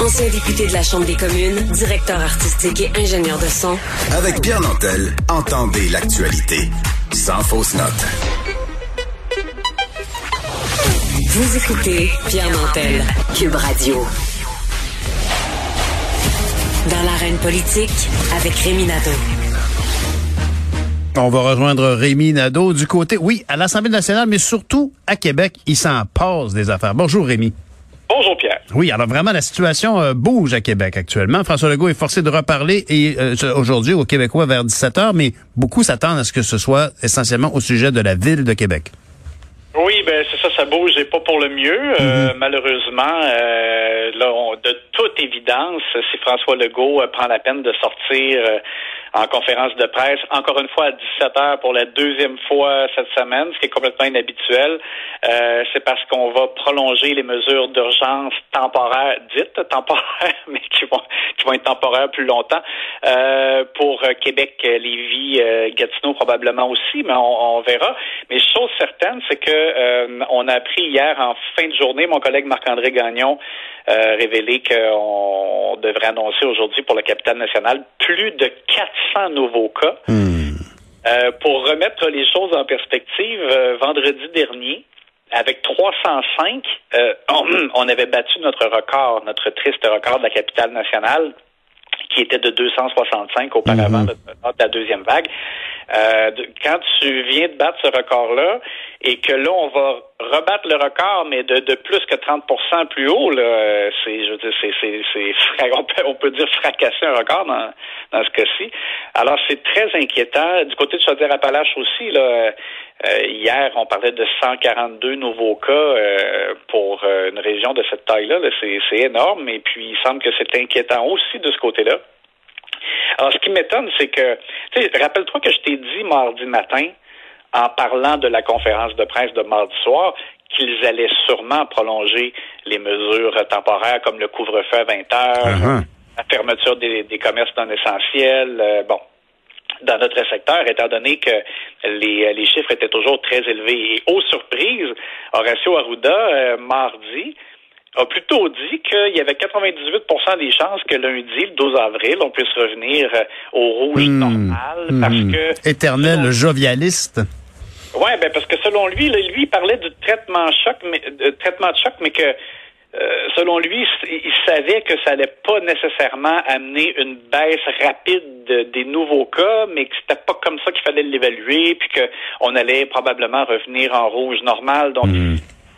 Ancien député de la Chambre des communes, directeur artistique et ingénieur de son. Avec Pierre Nantel, entendez l'actualité sans fausse note. Vous écoutez Pierre Nantel, Cube Radio. Dans l'arène politique, avec Rémi Nadeau. On va rejoindre Rémi Nadeau du côté, oui, à l'Assemblée nationale, mais surtout à Québec. Il s'en passe des affaires. Bonjour Rémi. Bonjour Pierre. Oui, alors vraiment, la situation euh, bouge à Québec actuellement. François Legault est forcé de reparler et euh, aujourd'hui aux Québécois vers 17 heures, mais beaucoup s'attendent à ce que ce soit essentiellement au sujet de la ville de Québec. Oui, ben c'est ça, ça bouge et pas pour le mieux. Euh, malheureusement, là, de toute évidence, si François Legault prend la peine de sortir en conférence de presse, encore une fois à 17 heures pour la deuxième fois cette semaine, ce qui est complètement inhabituel. Euh, c'est parce qu'on va prolonger les mesures d'urgence temporaires, dites temporaires, mais qui vont qui vont être temporaires plus longtemps euh, pour Québec, Lévis, euh, Gatineau probablement aussi, mais on, on verra. Mais chose certaine, c'est que euh, on a appris hier en fin de journée, mon collègue Marc-André Gagnon euh, révélé qu'on devrait annoncer aujourd'hui pour la capitale nationale plus de 400 nouveaux cas. Hmm. Euh, pour remettre les choses en perspective, euh, vendredi dernier, avec 305, euh, on, on, avait battu notre record, notre triste record de la capitale nationale, qui était de 265 auparavant de, de la deuxième vague. Euh, quand tu viens de battre ce record-là et que là, on va rebattre le record, mais de, de plus que 30% plus haut, là, c'est, je veux dire, c'est, c'est, c'est on, peut, dire fracasser un record dans, dans ce cas-ci. Alors, c'est très inquiétant. Du côté de Chaudière-Appalaches aussi, là, euh, hier, on parlait de 142 nouveaux cas euh, pour euh, une région de cette taille-là. là. c'est, c'est énorme. Et puis, il semble que c'est inquiétant aussi de ce côté-là. Alors, ce qui m'étonne, c'est que, tu sais, rappelle-toi que je t'ai dit mardi matin, en parlant de la conférence de presse de mardi soir, qu'ils allaient sûrement prolonger les mesures temporaires comme le couvre-feu à 20 heures, Uh-huh. la fermeture des, des commerces non essentiels. euh, bon, dans notre secteur, étant donné que les, les chiffres étaient toujours très élevés. Et aux surprises, Horacio Arruda, euh, mardi, a plutôt dit qu'il y avait 98% des chances que lundi, le 12 avril, on puisse revenir euh, au rouge Hmm. normal parce Hmm. que Éternel jovialiste. Ouais, ben parce que selon lui, là, lui il parlait du traitement choc, mais de traitement de choc, mais que euh, selon lui, il savait que ça allait pas nécessairement amener une baisse rapide de- des nouveaux cas, mais que c'était pas comme ça qu'il fallait l'évaluer, puis que on allait probablement revenir en rouge normal. Donc, Hmm.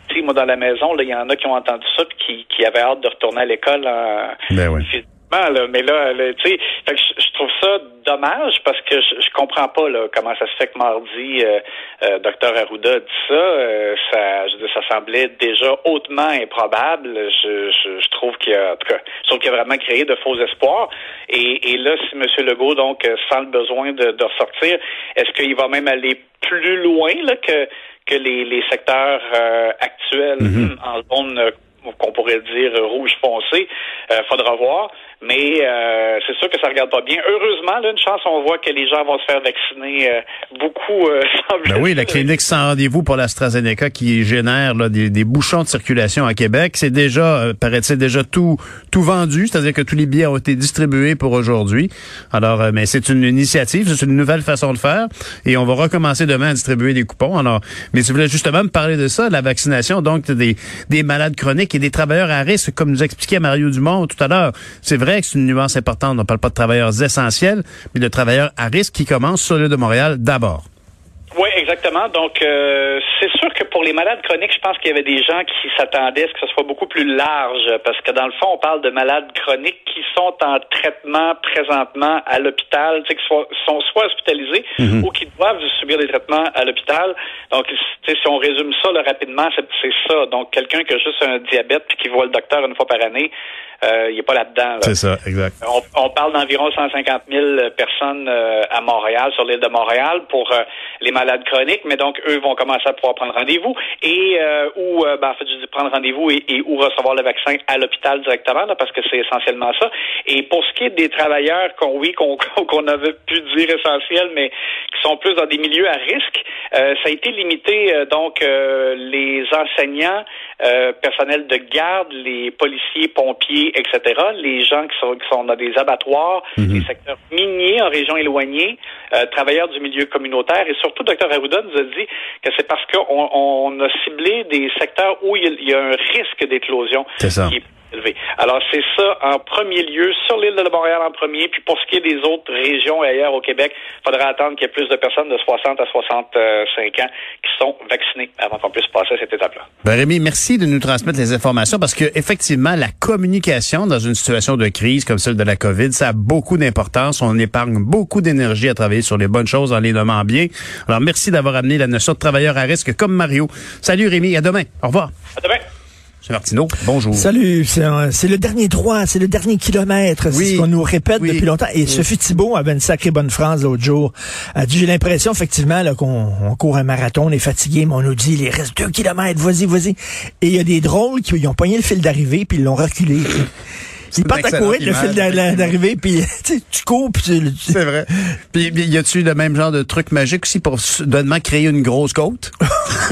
Tu sais, moi dans la maison, il y en a qui ont entendu ça, puis qui, qui avaient hâte de retourner à l'école en, Ben oui. physiquement, là, mais là, là, tu sais, fait que je, trouve ça dommage parce que je, comprends pas là, comment ça se fait que mardi, euh, euh, Dr Arruda dit ça. Euh, ça, je ça semblait déjà hautement improbable. Je, je, je trouve qu'il y a, en tout cas, je trouve qu'il a vraiment créé de faux espoirs. Et, et là, si M. Legault donc euh, sent le besoin de, de ressortir, est-ce qu'il va même aller plus loin là que que les, les secteurs euh, actuels en zone euh, qu'on pourrait dire euh, rouge foncé, euh, faudra voir. Mais euh, c'est sûr que ça regarde pas bien. Heureusement, là, une chance, on voit que les gens vont se faire vacciner euh, beaucoup. Euh, Ben oui, la clinique sans rendez-vous pour l'AstraZeneca qui génère là, des, des bouchons de circulation à Québec, c'est déjà, euh, paraît-il, déjà tout tout vendu, c'est-à-dire que tous les billets ont été distribués pour aujourd'hui. Alors, mais c'est une initiative, c'est une nouvelle façon de faire, et on va recommencer demain à distribuer des coupons. Alors, mais tu voulais justement me parler de ça, la vaccination, donc des des malades chroniques et des travailleurs à risque, comme nous expliquait Mario Dumont tout à l'heure. C'est vrai que c'est une nuance importante. On parle pas de travailleurs essentiels, mais de travailleurs à risque qui commencent sur l'île de Montréal d'abord. Oui, exactement. Donc, euh, c'est sûr que pour les malades chroniques, je pense qu'il y avait des gens qui s'attendaient à ce que ce soit beaucoup plus large, parce que dans le fond, on parle de malades chroniques qui sont en traitement présentement à l'hôpital, tu sais, qui sont, sont soit hospitalisés ou qui doivent subir des traitements à l'hôpital. Donc, tu sais, si on résume ça là, rapidement, c'est ça. Donc, quelqu'un qui a juste un diabète puis qui voit le docteur une fois par année, euh, il n'est pas là-dedans. C'est ça, exact. On, on parle d'environ 150 000 personnes euh, à Montréal, sur l'île de Montréal, pour euh, les malades chroniques, mais donc eux vont commencer à pouvoir prendre rendez-vous et euh, ou ben, en fait prendre rendez-vous et, et, ou recevoir le vaccin à l'hôpital directement, là, parce que c'est essentiellement ça. Et pour ce qui est des travailleurs qu'on oui qu'on qu'on avait pu dire essentiels, mais qui sont plus dans des milieux à risque, ça a été limité donc les enseignants, personnels de garde, les policiers, pompiers etc., les gens qui sont, qui sont dans des abattoirs, mm les secteurs miniers en région éloignée, euh, travailleurs du milieu communautaire, et surtout, Dr Arruda nous a dit que c'est parce qu'on on a ciblé des secteurs où il y a, un risque d'éclosion qui est élevé. Alors, c'est ça en premier lieu, sur l'île de Montréal en premier, puis pour ce qui est des autres régions et ailleurs au Québec, il faudra attendre qu'il y ait plus de personnes de 60 à 65 ans qui sont vaccinées avant qu'on puisse passer à cette étape-là. Ben Rémi, merci de nous transmettre les informations parce que effectivement, la communication dans une situation de crise comme celle de la COVID, ça a beaucoup d'importance. On épargne beaucoup d'énergie à travailler sur les bonnes choses en les nommant bien. Alors, merci d'avoir amené la notion de travailleur à risque comme Mario. Salut Rémi, à demain. Au revoir. À demain. M. Martineau, bonjour. Salut, c'est le dernier droit, c'est le dernier kilomètre, c'est ce qu'on nous répète depuis longtemps. Et Sophie Thibault avait une sacrée bonne phrase l'autre jour. Elle dit, j'ai l'impression effectivement qu'on court un marathon, on est fatigué, mais on nous dit, il reste deux kilomètres, vas-y, vas-y. Et il y a des drôles qui ont pogné le fil d'arrivée puis ils l'ont reculé. Ils partent à courir le fil d'arrivée, puis tu cours, puis tu... C'est vrai. Puis y a-tu le même genre de truc magique aussi pour soudainement créer une grosse côte?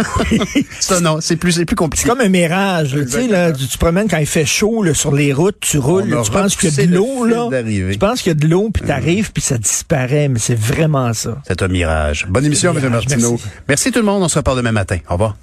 ça, non, c'est plus, c'est plus compliqué. C'est comme un mirage. Tu sais, là, tu promènes quand il fait chaud là, sur les routes, tu roules, tu penses qu'il y a de l'eau, là. Tu penses qu'il y a de l'eau, puis t'arrives, mm. puis ça disparaît, mais c'est vraiment ça. C'est un mirage. Bonne émission, M. Martineau. Merci. merci tout le monde. On se reparle demain matin. Au revoir.